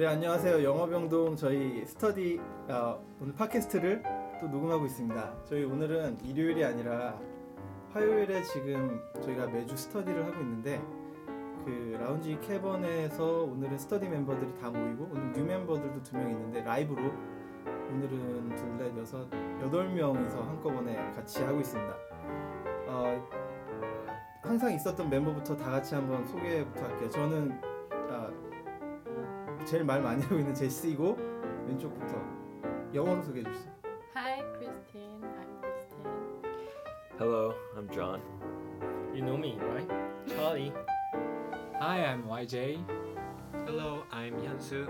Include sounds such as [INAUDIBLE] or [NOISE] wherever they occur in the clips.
네 안녕하세요 영어병동 저희 스터디 어, 오늘 팟캐스트를 또 녹음하고 있습니다. 저희 오늘은 일요일이 아니라 화요일에 지금 저희가 매주 스터디를 하고 있는데 그 라운지 캐번에서 오늘은 스터디 멤버들이 다 모이고 오늘 뉴 멤버들도 두 명 있는데 라이브로 오늘은 둘, 넷, 여섯, 여덟 명이서 한꺼번에 같이 하고 있습니다. 어, 항상 있었던 멤버부터 다 같이 한번 소개부터 할게요. 저는 아, 제일 말 많이 하고 있는 제시고 왼쪽부터 영어로 소개해 주세요. Hi, Christine. I'm Christine. Hello, I'm John. You know me, right? Charlie. Hi, I'm YJ. Hello, I'm Hyunsu.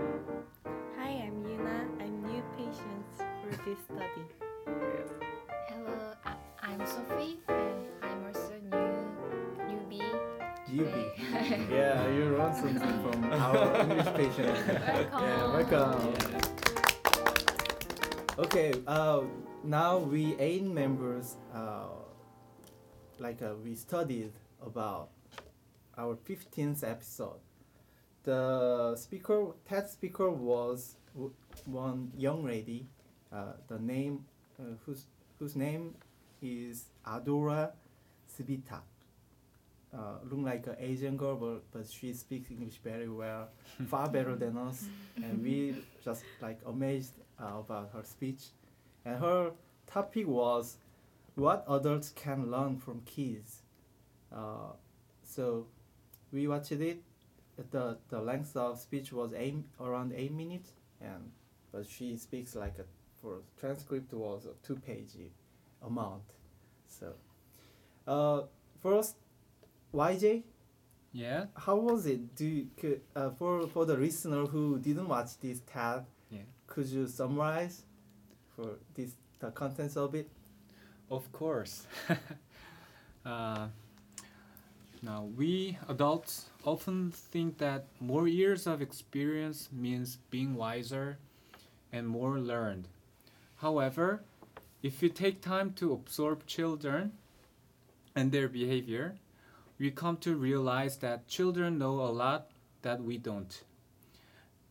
Hi, I'm Yuna. I'm new patient for this study. Yeah, you learned something from our English patient. Welcome. Yeah, welcome. Okay, uh, now we eight members. Uh, like uh, we studied about our fifteenth episode. The speaker, TED speaker was w- one young lady. Uh, the name, uh, whose whose name is Adora Svitak. Uh, look like an Asian girl, but, but she speaks English very well, far better than us, [LAUGHS] and we just like amazed uh, about her speech. And her topic was what adults can learn from kids. Uh, so we watched it. The the length of speech was eight, around eight minutes, and but she speaks like a for transcript was a two page amount. So uh, first YJ, Yeah. how was it? Do you, could, uh, for for the listener who didn't watch this tab, Yeah. could you summarize for this the contents of it? Of course. [LAUGHS] uh, now, we adults often think that more years of experience means being wiser and more learned. However, if you take time to absorb children and their behavior, we come to realize that children know a lot that we don't.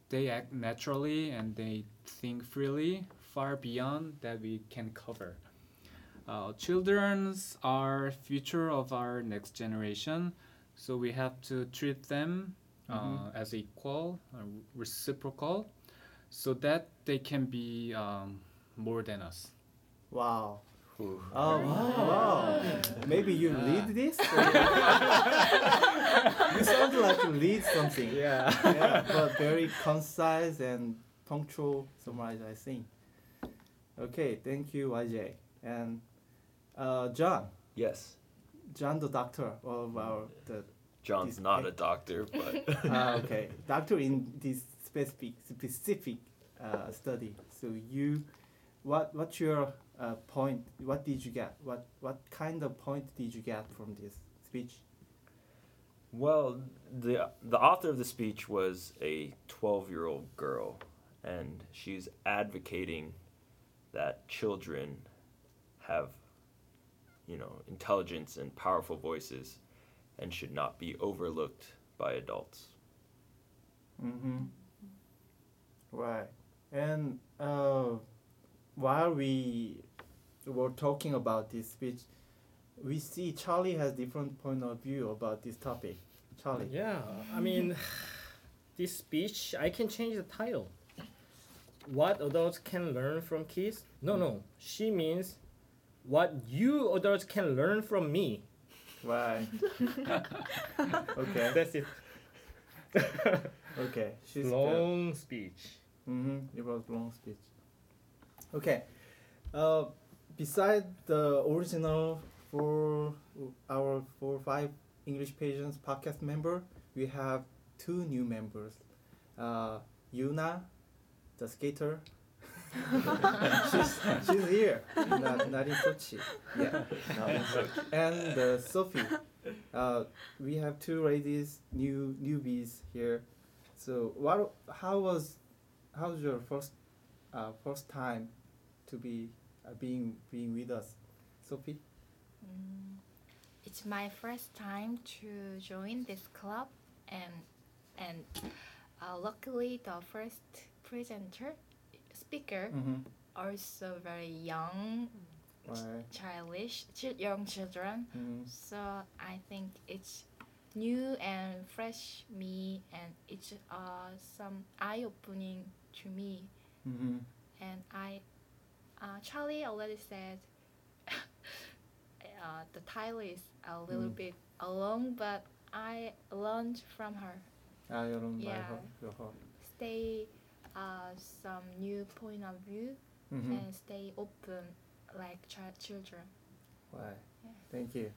They act naturally and they think freely, far beyond that we can cover. Uh, childrens are future of our next generation, so we have to treat them uh, Mhm. as equal, uh, reciprocal, so that they can be um, more than us. Wow. Ooh. Oh wow! wow. Maybe you lead this. [LAUGHS] [LAUGHS] you sound like you lead something. Yeah. yeah, but very concise and punctual summarize, I think. Okay, thank you, YJ. And uh, John, Yes, John, the doctor of our the John's This- not a doctor, but [LAUGHS] ah, okay, doctor in this specific specific uh, study. So you, what what's your uh, point? What did you get? What what kind of point did you get from this speech? well, the the author of the speech was a 12-year-old girl, and she's advocating that children have, you know, intelligence and powerful voices, and should not be overlooked by adults. Mm-hmm. Right. And uh, while we were talking about this speech, we see Charlie has different point of view about this topic. Charlie. Yeah, I mean, [SIGHS] this speech, I can change the title. What adults can learn from kids? No, no. She means what you adults can learn from me. Right. [LAUGHS] okay. That's it. [LAUGHS] Okay. She's Long speech. Mm-hmm. It was long speech. Okay. Uh, beside the original four our four five English Patients podcast member, we have two new members. Uh, Yuna, the skater. [LAUGHS] she's, she's here, not, not in Sochi. Yeah. No, in Sochi. And uh, Sophie. Uh, we have two ladies, new newbies here. So what? How was how was your first uh, first time to be being being with us, Sophie? Mm, it's my first time to join this club, and and uh, luckily the first presenter speaker Mm-hmm. also very young, Why? childish, ch- young children. Mm-hmm. So I think it's new and fresh me, and it's uh, some eye opening to me. Mm-hmm. And I, uh, Charlie already said [LAUGHS] uh, the title is a little mm. bit alone, but I learned from her. I learned yeah. by her, your her. Stay uh, some new point of view mm -hmm. and stay open like ch children. Why? Yeah. Thank you.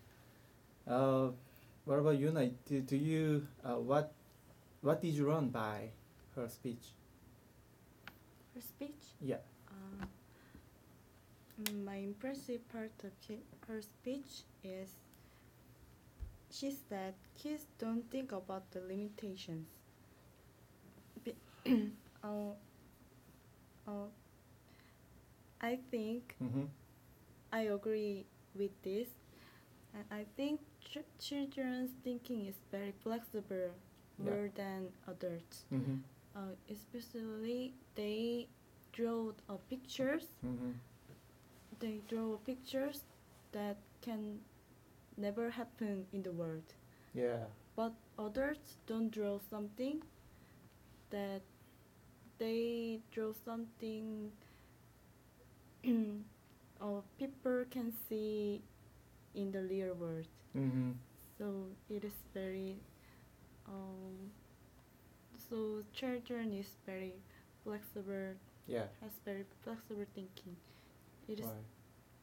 Uh, what about you, Do, do you uh, what what did you learn by her speech? Her speech? Yeah. Mm, my impressive part of her speech is she said kids don't think about the limitations. Uh, [CLEARS THROAT] uh, I think Mm-hmm. I agree with this, and I think ch- children's thinking is very flexible Yeah. more than adults. Mm-hmm. Uh, especially they draw uh, pictures. Mm-hmm. They draw pictures that can never happen in the world. Yeah. But others don't draw something that they draw something [CLEARS THROAT] uh, people can see in the real world. Mm-hmm. So it is very um, so children is very flexible Yeah. has very flexible thinking. It is Right.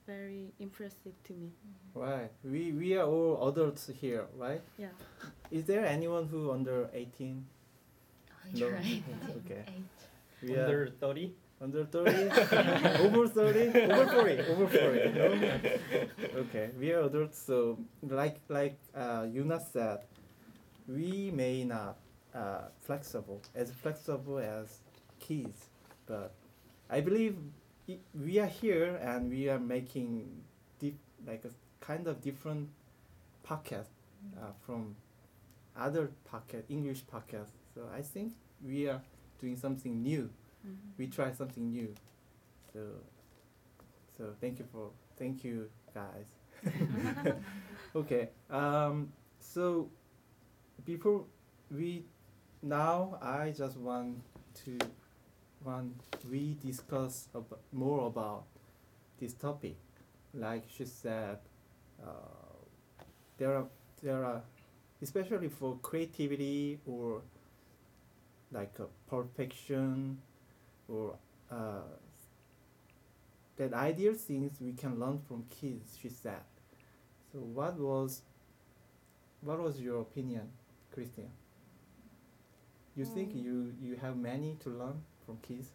very impressive to me. Right. We we are all adults here, right? Yeah. Is there anyone who under eighteen? No. Right. [LAUGHS] Okay. Eight. We are Under 30? under thirty, [LAUGHS] over thirty, over forty, over forty. No? [LAUGHS] Okay. We are adults, so like like uh, Yuna said, we may not uh, flexible as flexible as kids, but I believe i- we are here and we are making like a kind of different podcast uh, from other podcast English podcasts. So I think we are doing something new. We try something new. So so thank you for thank you guys. [LAUGHS] okay. Um, so before we now I just want to want we discuss ab- more about this topic. Like she said, uh, there are there are especially for creativity or like a perfection or uh, that ideal things we can learn from kids. She said. So what was what was your opinion, Christian? You think Mm. you you have many to learn from kids?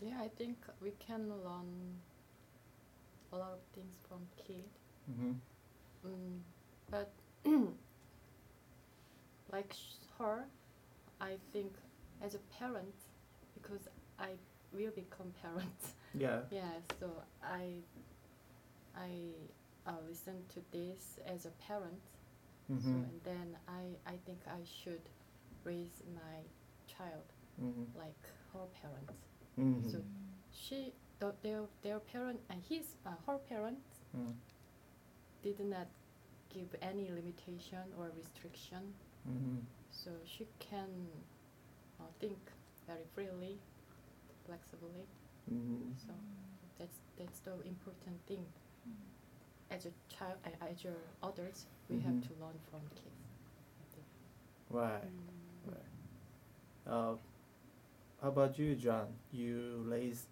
Yeah, I think we can learn a lot of things from kid. Mm-hmm. Mm, but [CLEARS THROAT] like her, I think as a parent, because I will become parent. [LAUGHS] Yeah. yeah, so I I uh, listen to this as a parent. So Mm-hmm. and then I I think I should raise my child Mm-hmm. like her parents. Mm-hmm. So she the, their their parent and his uh, her parents mm did not give any limitation or restriction, Mm-hmm. so she can uh, think very freely, flexibly. Mm-hmm. So that's that's the important thing. As a child, uh, as your adults, we have Mhm. to learn from kids. I think. Right. Right. Uh, how about you, John? You raised.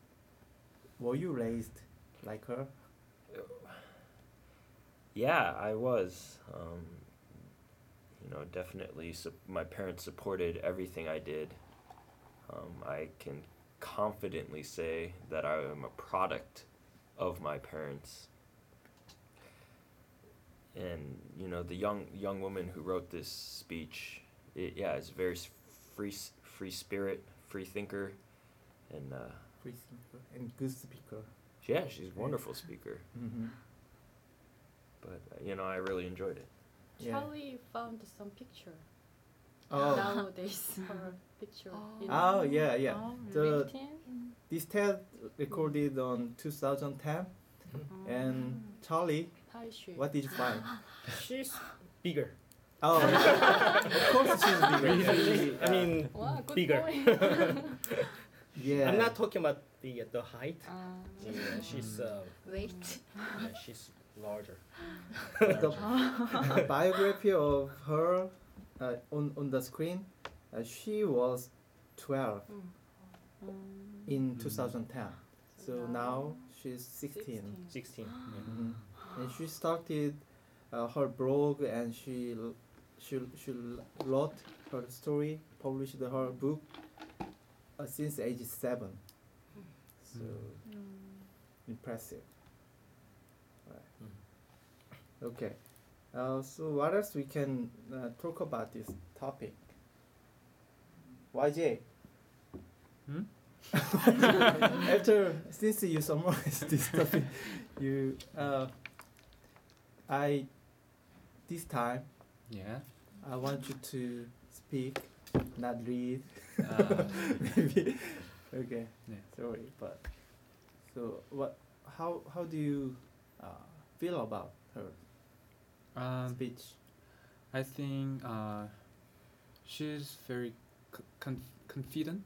Were you raised like her? Yeah, I was. Um, you know, definitely. Su- my parents supported everything I did. Um, I can confidently say that I am a product of my parents. And you know, the young young woman who wrote this speech, it, yeah, is very free free spirit, free thinker, and uh, Free thinker and good speaker. yeah, she's a wonderful speaker. Mm-hmm. But uh, you know, I really enjoyed it. Yeah. Charlie found some picture. Oh, nowadays [LAUGHS] her picture. Oh. in oh yeah, yeah. Oh, The 15? this TED recorded on 2010, and Charlie, How is what did you find? [LAUGHS] She's bigger. Oh, [LAUGHS] of course she's bigger. She, I uh, mean, Wow, bigger. [LAUGHS] yeah. I'm not talking about the the height. Ah. Yeah, she's uh, Wait. yeah, she's larger. [LAUGHS] the biography of her uh, on on the screen. Uh, she was 12 Mm. in Mm. 2010. So Now now she's 16. 16. Mhm. And she started uh, her blog and she l- she she wrote her story, published her book uh, since age seven. So impressive. Right. Okay. Uh, so what else we can uh, talk about this topic? YJ. Hmm? [LAUGHS] After [LAUGHS] since you summarized [LAUGHS] this topic, you uh, I this time Yeah. I want you to speak, not read. Uh, [LAUGHS] Maybe. Okay. Yeah. Sorry, but so what? How how do you uh, feel about her um, speech? I think uh, she's very c- conf- confident,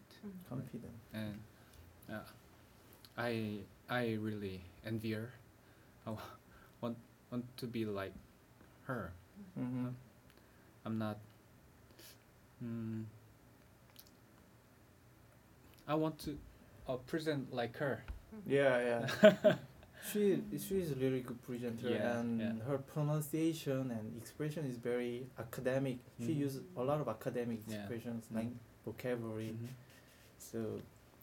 Confident. and uh, I I really envy her. I [LAUGHS] want want to be like her. Mm-hmm. I'm not. Mm, I want to uh, present like her. Yeah, yeah. [LAUGHS] she she's a really good presenter, Yeah, and yeah. her pronunciation and expression is very academic. She Mhm. uses a lot of academic Yeah. expressions Mhm. like vocabulary. Mhm. So,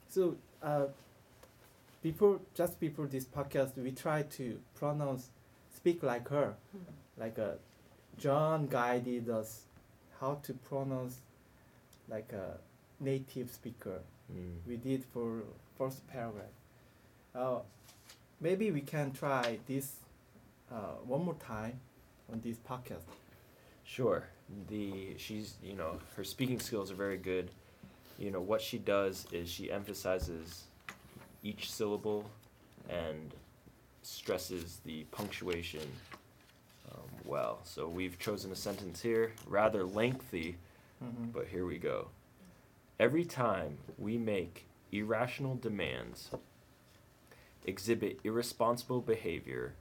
so uh, before just before this podcast, we try to pronounce, speak like her, like uh, John guided us how to pronounce like a native speaker. Mm. We did for first paragraph. Uh, maybe we can try this uh, one more time on this podcast. Sure. The she's you know her speaking skills are very good. You know what she does is she emphasizes each syllable and stresses the punctuation well. So we've chosen a sentence here, rather lengthy, Mhm. but here we go. Every time we make irrational demands, exhibit irresponsible behavior,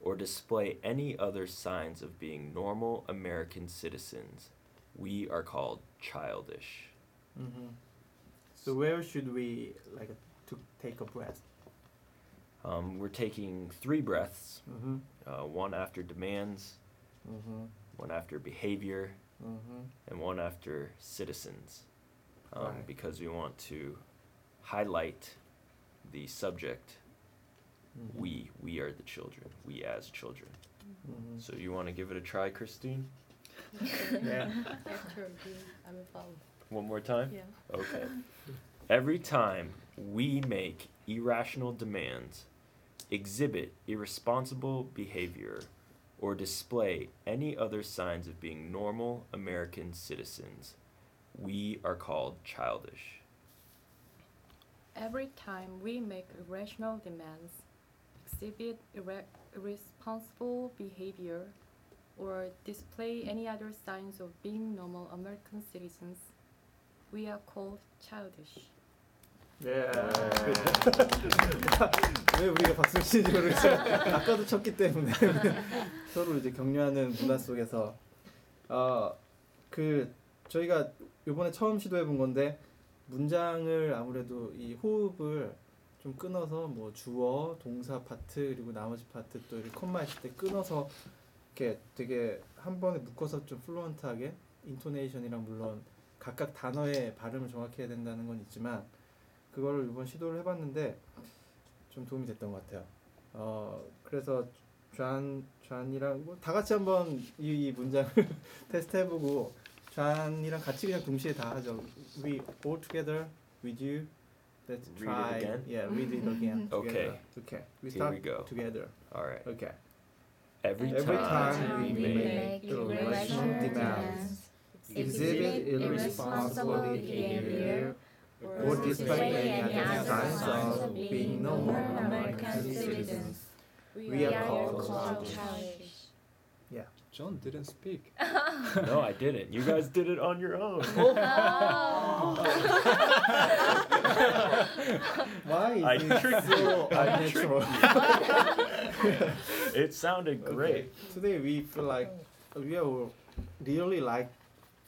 or display any other signs of being normal American citizens, we are called childish. Mhm. So where should we like to take a breath? Um, we're taking three breaths, Mm-hmm. Uh, one after demands, Mm-hmm. one after behavior, Mm-hmm. and one after citizens, um, Right. because we want to highlight the subject. Mm-hmm. We, we are the children. We as children. Mm-hmm. So you want to give it a try, Christine? [LAUGHS] Yeah. I will follow. One more time. Yeah. Okay. Every time we make irrational demands, exhibit irresponsible behavior, or display any other signs of being normal American citizens, we are called childish. Every time we make irrational demands, exhibit irre- irresponsible behavior, or display any other signs of being normal American citizens, we are called childish. 네. [LAUGHS] 왜 우리가 박수 치는지 모르겠어요. 아까도 쳤기 때문에 [LAUGHS] 서로 이제 격려하는 문화 속에서 어그 저희가 이번에 처음 시도해 본 건데 문장을 아무래도 이 호흡을 좀 끊어서 뭐 주어, 동사 파트 그리고 나머지 파트 또 이렇게 콤마 있을 때 끊어서 이렇게 되게 한 번에 묶어서 좀 플루언트하게 인토네이션이랑 물론 각각 단어의 발음을 정확히 해야 된다는 건 있지만 그거를 이번 시도를 해봤는데 좀 도움이 됐던 것 같아요. 어 그래서 잔 잔이랑 뭐 다 같이 한번 이, 이 문장을 테스트 해보고 잔이랑 같이 그냥 동시에 다 하죠. We all together with you. Let's Read it try. again? Yeah, read it again. Okay. Okay. We Here start we go. together. All right. Okay. Every, Every time, time we we make make irrational demands, demands, exhibit exhibit irresponsible behavior or display any other signs of being normal American citizens. We are called childish. John didn't speak. [LAUGHS] no, I didn't. You guys did it on your own. [LAUGHS] [LAUGHS] Why is I it tricked so you. I unnatural? It sounded great. Today we feel like we are really like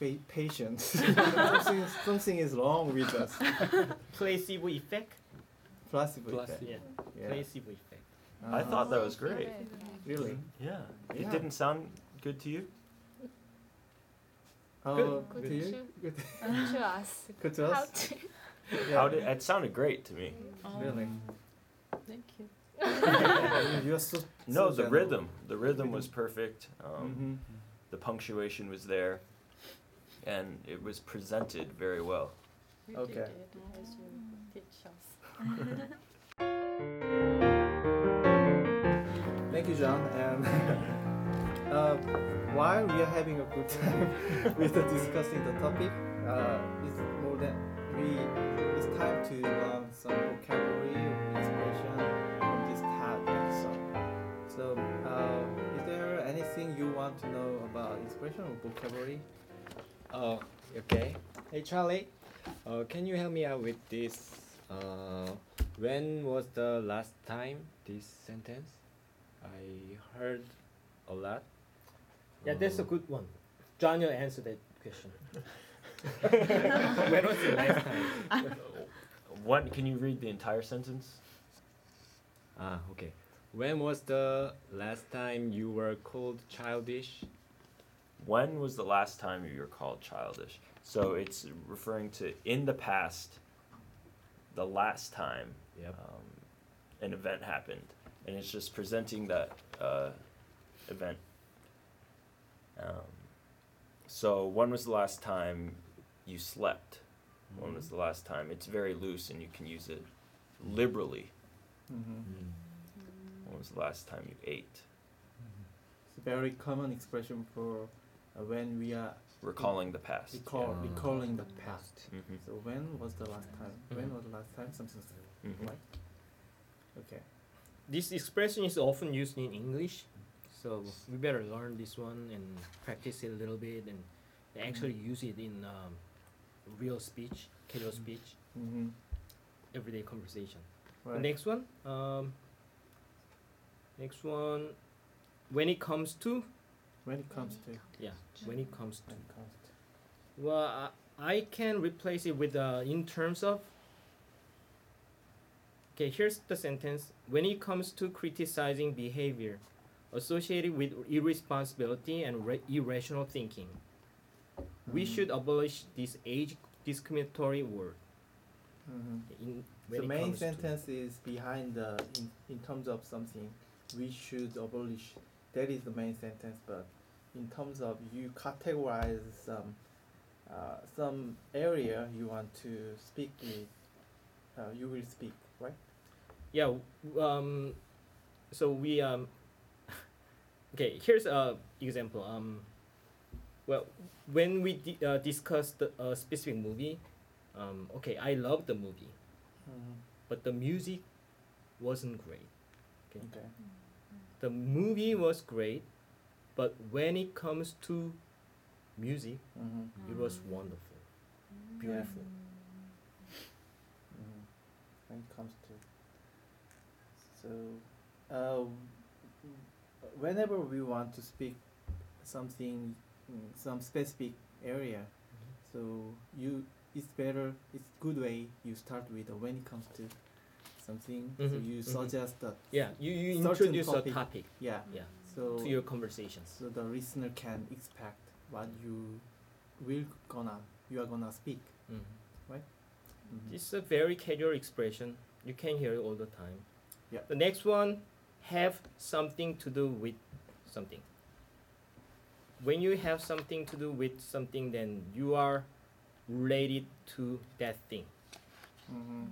pa- patience. [LAUGHS] something, something is wrong with us. [LAUGHS] Placebo effect. Placebo Placebo. effect. Yeah. Yeah. Placebo effect. I Uh-huh. thought that was great. Really? Yeah. It Yeah. didn't sound good to you? Oh, Good to you? [LAUGHS] Good. to us. Good to How us. to Yeah. How did it sounded great to me. Really? Thank you. You're so. No, so the general. rhythm. The rhythm was perfect. Um, Mhm. The punctuation was there, and it was presented very well. You Okay. did it as you. [LAUGHS] Thank you, John. And [LAUGHS] uh, while we are having a good time [LAUGHS] with the discussing the topic, uh, it's more than we. It's time to learn some vocabulary or expression from this tab episode. So, uh, is there anything you want to know about expression or vocabulary? Oh, okay. Hey Charlie, uh, can you help me out with this? Uh, when was the last time this sentence? I heard a lot. Yeah, that's a Uh, good one. John, you answer that question. [LAUGHS] when was the last time? [LAUGHS] What? Can you read the entire sentence? Ah, okay. When was the last time you were called childish? When was the last time you were called childish? So it's referring to in the past, the last time Yep. um, an event happened, and it's just presenting that uh, event. Um, so when was the last time you slept? When was the last time? It's very loose, and you can use it liberally. Mm-hmm. Mm. When was the last time you ate? It's a very common expression for when we are Recalling the past. recall, Yeah. recalling the past. hmm So when was the last time? When Mhm. was the last time something hmm right? Okay. This expression is often used in English, so we better learn this one and practice it a little bit and actually use it in um, real speech, casual speech, Mm-hmm. everyday conversation. The Right. next one, um, next one, when it comes to, when it comes to yeah, when it comes to. when it comes to Well, I, I can replace it with uh, in terms of. Okay, here's the sentence. When it comes to criticizing behavior associated with irresponsibility and ra- irrational thinking, we Mhm. should abolish this age discriminatory word. Mhm. In, the main sentence is behind the in, in terms of something we should abolish. That is the main sentence, but in terms of you categorize some uh, some area you want to speak with, uh, you will speak, right? Yeah. Um, so we um. [LAUGHS] okay, here's a example. Um. Well, when we di- uh, discussed the, a specific movie, um, okay, I love the movie, Mm-hmm. but the music wasn't great. Okay. Okay. The movie was great, but when it comes to music, Mm-hmm. it was wonderful, beautiful. Mm-hmm. When it comes to so, uh, whenever we want to speak something, mm, some specific area, so you it's better. It's good way you start with uh, when it comes to something. So Mhm, you mhm. suggest that Yeah, you, you Certain introduce topic. a topic. yeah. Yeah, So to your conversations. so the listener can expect what you will gonna you are gonna speak. Mhm. Mhm. This is a very casual expression. You can hear it all the time. Yeah. The next one have something to do with something. When you have something to do with something, then you are related to that thing. Mhm.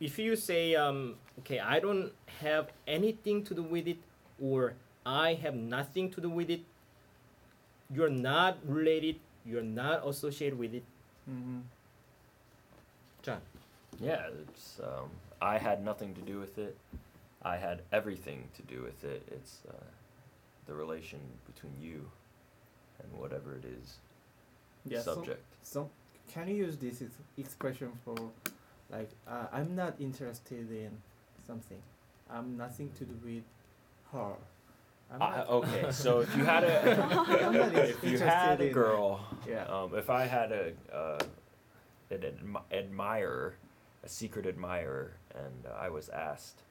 If you say, um, okay, I don't have anything to do with it, or I have nothing to do with it, you're not related you're not associated with it. Mm-hmm. John. Yeah, it's um, I had nothing to do with it. I had everything to do with it. It's uh, the relation between you and whatever it is Yeah. so- subject. So, can you use this expression for, like, uh, I'm not interested in something. I'm nothing to do with her. I'm I, not- okay, so if you had a [LAUGHS] I'm not if you had a girl, Yeah. um, if I had a uh, an admi- admirer, a secret admirer, and uh, I was asked,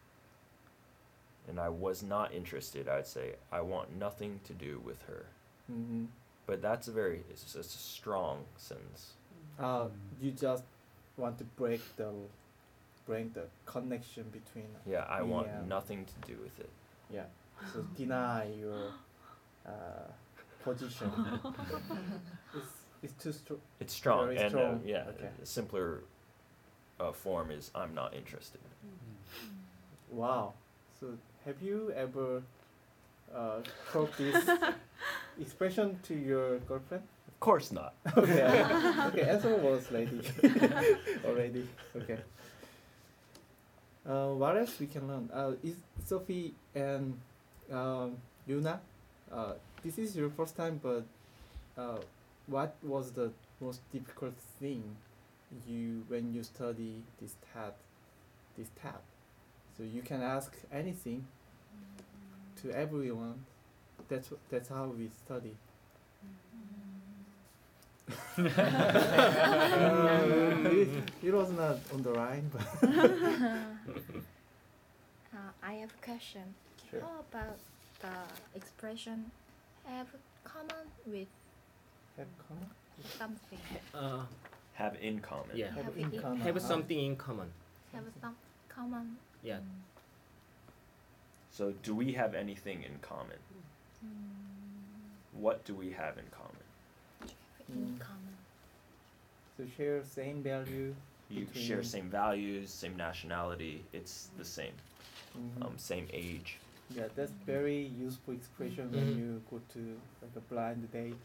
and I was not interested, I'd say I want nothing to do with her. Mm-hmm. But that's a very it's, it's a strong sentence. Uh, you just want to break the, break the connection between. Yeah, I want Yeah. nothing to do with it. Yeah. So deny your, uh, position. [LAUGHS] it's it's too strong. It's strong, Very and strong, Uh, yeah, okay. a simpler uh, form is I'm not interested. Wow. So have you ever uh, taught this [LAUGHS] expression to your girlfriend? Of course not. [LAUGHS] okay. okay. Answer was lady already. Okay. Uh, what else we can learn? Uh, is Sophie and um, Yuna? Uh, this is your first time, but uh, what was the most difficult thing you when you study this tab? This tab, so you can ask anything to everyone. That's that's how we study. Uh, it, it was not on the line, but [LAUGHS] Uh, I have a question. Sure. How about the expression have common with have common. something? Uh, Have in common. yeah. Have Have in it- common. Have something in common. Have some common. Yeah. So do we have anything in common? What do we have in common? In Mm. common. So share same value. You Between- share same values, same nationality. It's the same. Mhm. Um, same age. yeah, that's very useful expression when Mhm. you go to like a blind date.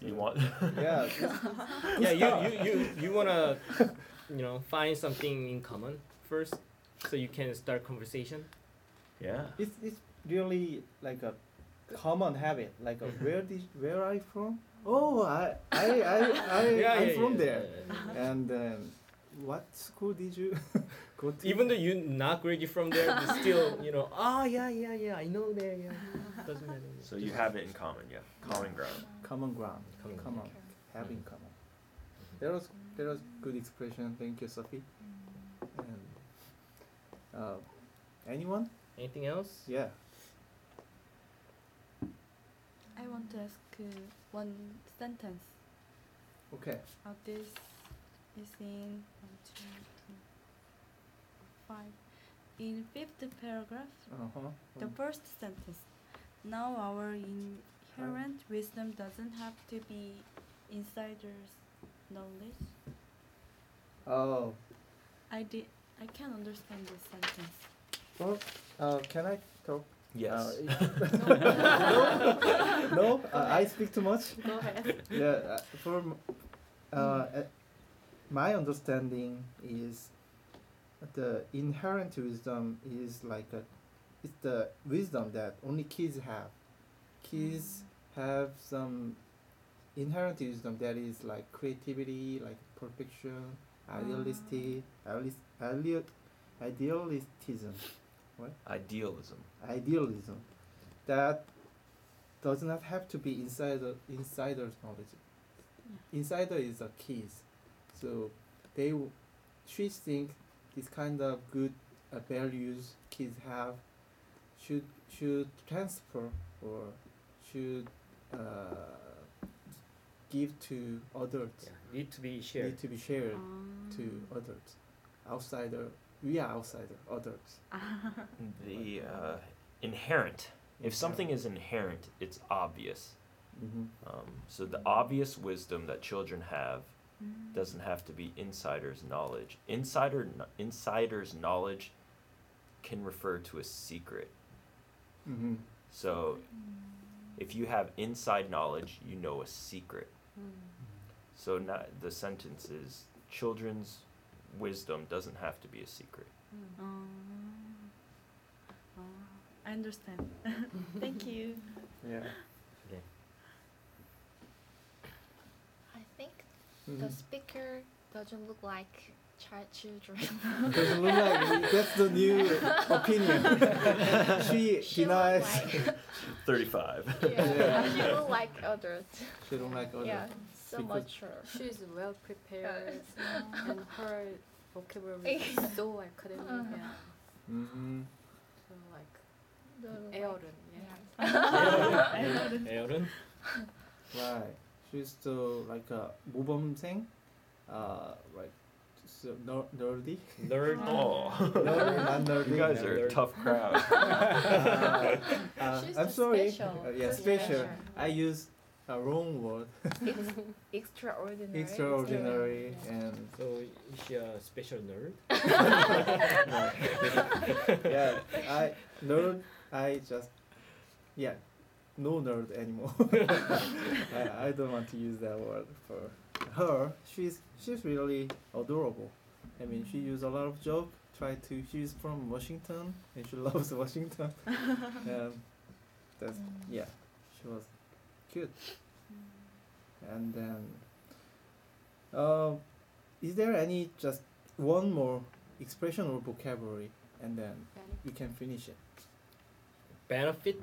You want? [LAUGHS] Yeah. [LAUGHS] yeah, you, you, you, you wanna, you know, find something in common first, so you can start conversation. yeah. It's it's really like a common habit. Like a, where did where are you from? Oh, I I I, I [LAUGHS] I'm from there. And um, what school did you [LAUGHS] go to? Even though you're not graduated from there, you still, you know, [LAUGHS] ah, yeah, yeah, yeah, I know there, yeah. Doesn't matter. So you have it in common, yeah. Common ground. common ground. Common Common. Having common. That was that was good expression. Thank you, Sophie. And uh, anyone? Anything else? Yeah. I want to ask uh, one sentence. Okay. Uh, this is in one, two, three, five. In fifth paragraph, Uh huh. the first sentence. Now our inherent wisdom doesn't have to be insider's knowledge. Oh. I did. I can't understand this sentence. Well, uh, can I talk? Yes. Uh, [LAUGHS] [LAUGHS] no, no uh, I speak too much. Go ahead. [LAUGHS] Yeah, uh, for m- uh, uh, my understanding is the inherent wisdom is like a, it's the wisdom that only kids have. Kids have some inherent wisdom that is like creativity, like perfection, idealistic, idealist, ideal, idealistism, Idealism. idealism that does not have to be insider insider's knowledge. Insider is a keys, so they w- she think this kind of good uh, values kids have should should transfer or should uh, give to others. Yeah, need to be shared. Need to be shared Um, to others. Outsider, we are outsider. Others. [LAUGHS] The uh, inherent. If something is inherent, it's obvious. Mm-hmm. Um, so the obvious wisdom that children have doesn't have to be insider's knowledge. Insider kn- insider's knowledge can refer to a secret. Mm-hmm. So if you have inside knowledge, you know a secret. Mm. So now the sentence is children's wisdom doesn't have to be a secret. Mm. I understand. [LAUGHS] Thank you. Yeah. I think Mhm. the speaker doesn't look like child children. [LAUGHS] Doesn't look like that's the new [LAUGHS] opinion. she She look denies. like- 35. yeah, Yeah. she look like adult. she don't like other. Yeah, so Because- mature. She's well prepared, Uh, [LAUGHS] and her vocabulary is [LAUGHS] so academic Uh-huh. and Mm-hmm. so like Don't like- Eldon, yeah. yeah. [LAUGHS] Aaron. Right. She's still like a 모범생, uh, like so ner- nerdy. Nerd. Oh, Nerdy, not nerdy. you guys are a Nerd. tough crowd. Uh, uh, She's I'm the sorry. special. Uh, yeah, She's special. special. I use a wrong word. Ex- [LAUGHS] extraordinary. Extraordinary and So is she a special nerd? [LAUGHS] [LAUGHS] yeah, I nerd. I just yeah, no nerd anymore. I, I don't want to use that word for her. She's she's really adorable. I mean, she use a lot of joke. Try to. She's from Washington and she loves Washington. um, that's yeah. She was cute. And then, uh, is there any just one more expression or vocabulary, and then we can finish it. Benefit.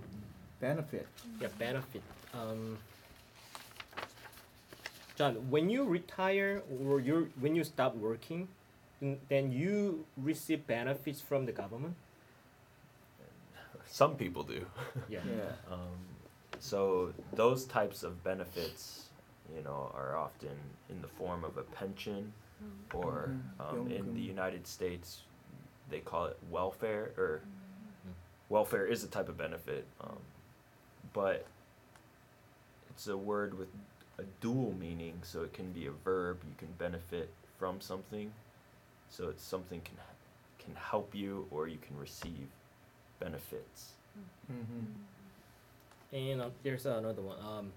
Benefit. Yeah, benefit. Um, John, when you retire or you when you stop working, then you receive benefits from the government. Some people do. Yeah. Yeah. Um, so those types of benefits, you know, are often in the form of a pension, Mm. or Mhm. um, in the United States, they call it welfare, or welfare is a type of benefit, um, but it's a word with a dual meaning, so it can be a verb. You can benefit from something, so it's something can can help you, or you can receive benefits. Mm-hmm. And uh, there's another one. Um,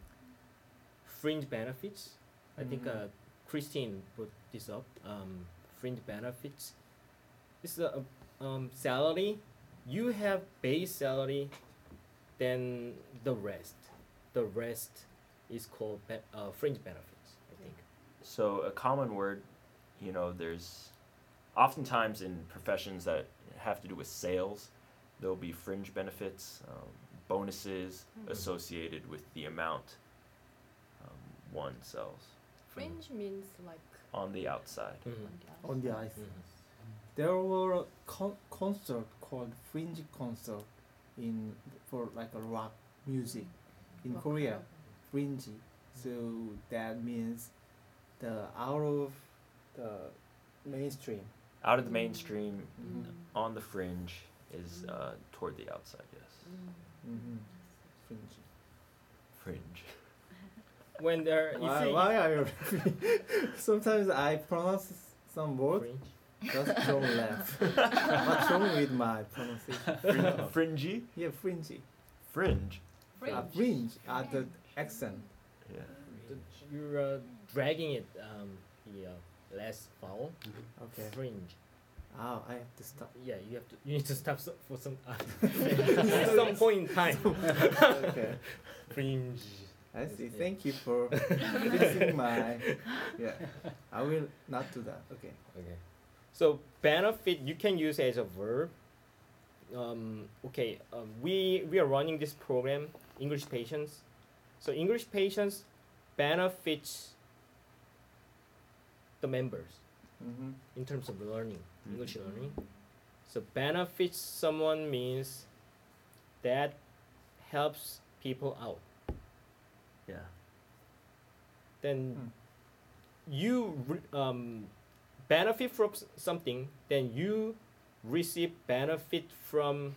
fringe benefits. I think Mhm. uh, Christine put this up. Um, fringe benefits. It's a um, salary. You have base salary, then the rest. The rest is called be- uh, fringe benefits. I think. So a common word, you know, there's oftentimes in professions that have to do with sales, there'll be fringe benefits, um, bonuses Mhm. associated with the amount um, one sells Fringe means like on the outside. Mhm. on the outside. On the ice. Mhm. There were a con- concert called Fringe Concert in for like a rock music in Rock Korea. club. Fringe. So that means the out of the mainstream. Out of the mainstream, Mhm. on the fringe is uh, toward the outside. Yes, Mm. Mm-hmm. Fringe. fringe. [LAUGHS] When there, if Why, you why are you? [LAUGHS] Sometimes I pronounce some word. fringe. Just don't laugh. [LAUGHS] What's wrong with my pronunciation? Frin- fringy, Yeah, fringy. fringe. Uh, fringe. Uh, the accent. Yeah. The- You're uh, dragging it. Um, the uh, last vowel. Okay. Fringe. Oh, I have to stop. Yeah, you have to. You need to stop so, for some [LAUGHS] at some [LAUGHS] point in time. okay. [LAUGHS] Fringe. I see. Yeah. Thank you for fixing my. Yeah. I will not do that. Okay. Okay. So benefit you can use as a verb. Um, okay. Um, we we are running this program English patients. So English patients benefits the members Mm-hmm. in terms of learning English Mhm. learning. So benefits someone means that helps people out. Yeah. Then Hmm. you re- um, benefit from something, then you receive benefit from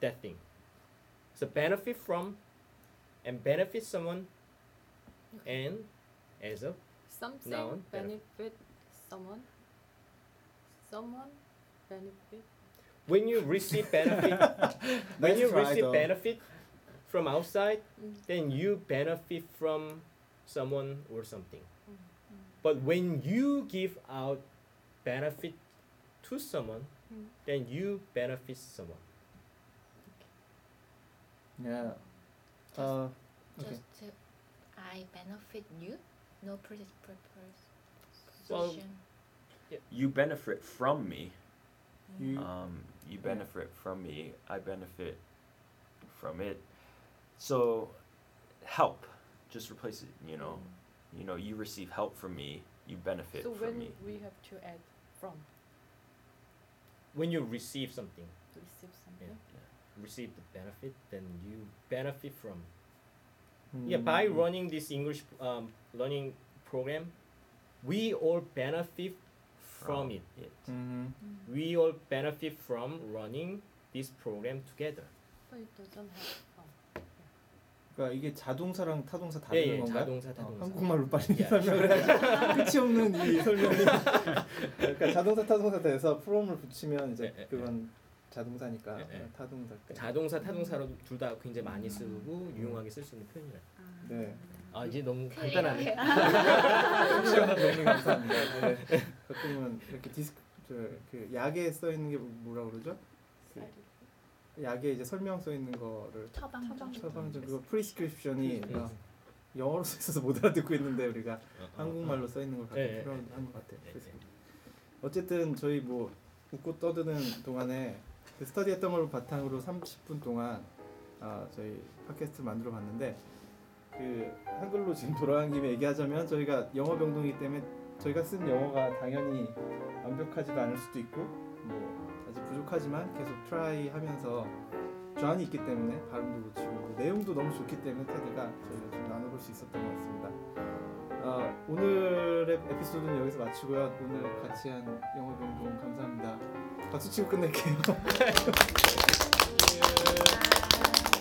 that thing. So benefit from and benefit someone and as a Something Noun, benefit. benefit someone. Someone benefit. when you receive [LAUGHS] benefit when you try receive though. benefit from outside Mm. then you benefit from someone or something. But when you give out benefit to someone, Mm. then you benefit someone. Yeah. Just, Uh, okay. just to, I benefit you. No purpose. purpose. Well, position. You benefit from me. You, Um, you benefit from me. I benefit from it. So, help. Just replace it. You know. You know. You receive help from me. You benefit So from when me. we have to add from When you receive something, receive something. receive the benefit, then you benefit from. 음, Yeah, by running this English um, learning program, we all benefit from it. 음, We all benefit from running this program together. But it doesn't have from. 그러니까 이게 자동사랑 타동사 다 예, 예, 건가요? 자동사, 어, 타동사. 한국말로 빨리 예. 설명을 해야지 끝이 없는 이 [LAUGHS] 설명이 그러니까 자동사 타동사 돼서 from을 붙이면 이제 예, 예, 그건 자동사니까 예, 예. 타동사 자동사, 타동사로 둘 다 굉장히 많이 쓰고 유용하게 쓸 수 있는 표현이에요. 네 아 이제 너무 Clear. 간단하네. [LAUGHS] 시원한 정리 감사합니다 네. 가끔은 이렇게 디스크 저그 약에 써 있는 게 뭐라 그러죠? 그 약에 이제 설명 써 있는 거를 처방전. 처방전 그거 프리스크립션이 음. 영어로 써 있어서 못 알아듣고 있는데 우리가 어, 어, 한국말로 써 있는 걸 가끔 예, 예, 필요한 것 같아요. 예, 그래서 예. 어쨌든 저희 뭐 웃고 떠드는 동안에 그 스터디했던 걸 바탕으로 30분 동안 아, 저희 팟캐스트를 만들어 봤는데 그 한글로 지금 돌아간 김에 얘기하자면 저희가 영어 병동이기 때문에 저희가 쓴 영어가 당연히 완벽하지도 않을 수도 있고 뭐 아직 부족하지만 계속 트라이 하면서 저한이 있기 때문에 발음도 고치고 뭐 내용도 너무 좋기 때문에 테드가 저희가 좀 나눠볼 수 있었던 것 같습니다. 아, 오늘의 에피소드는 여기서 마치고요. 오늘 같이 한 영어 병동 감사합니다. 박수 치고 끝낼게요. [LAUGHS]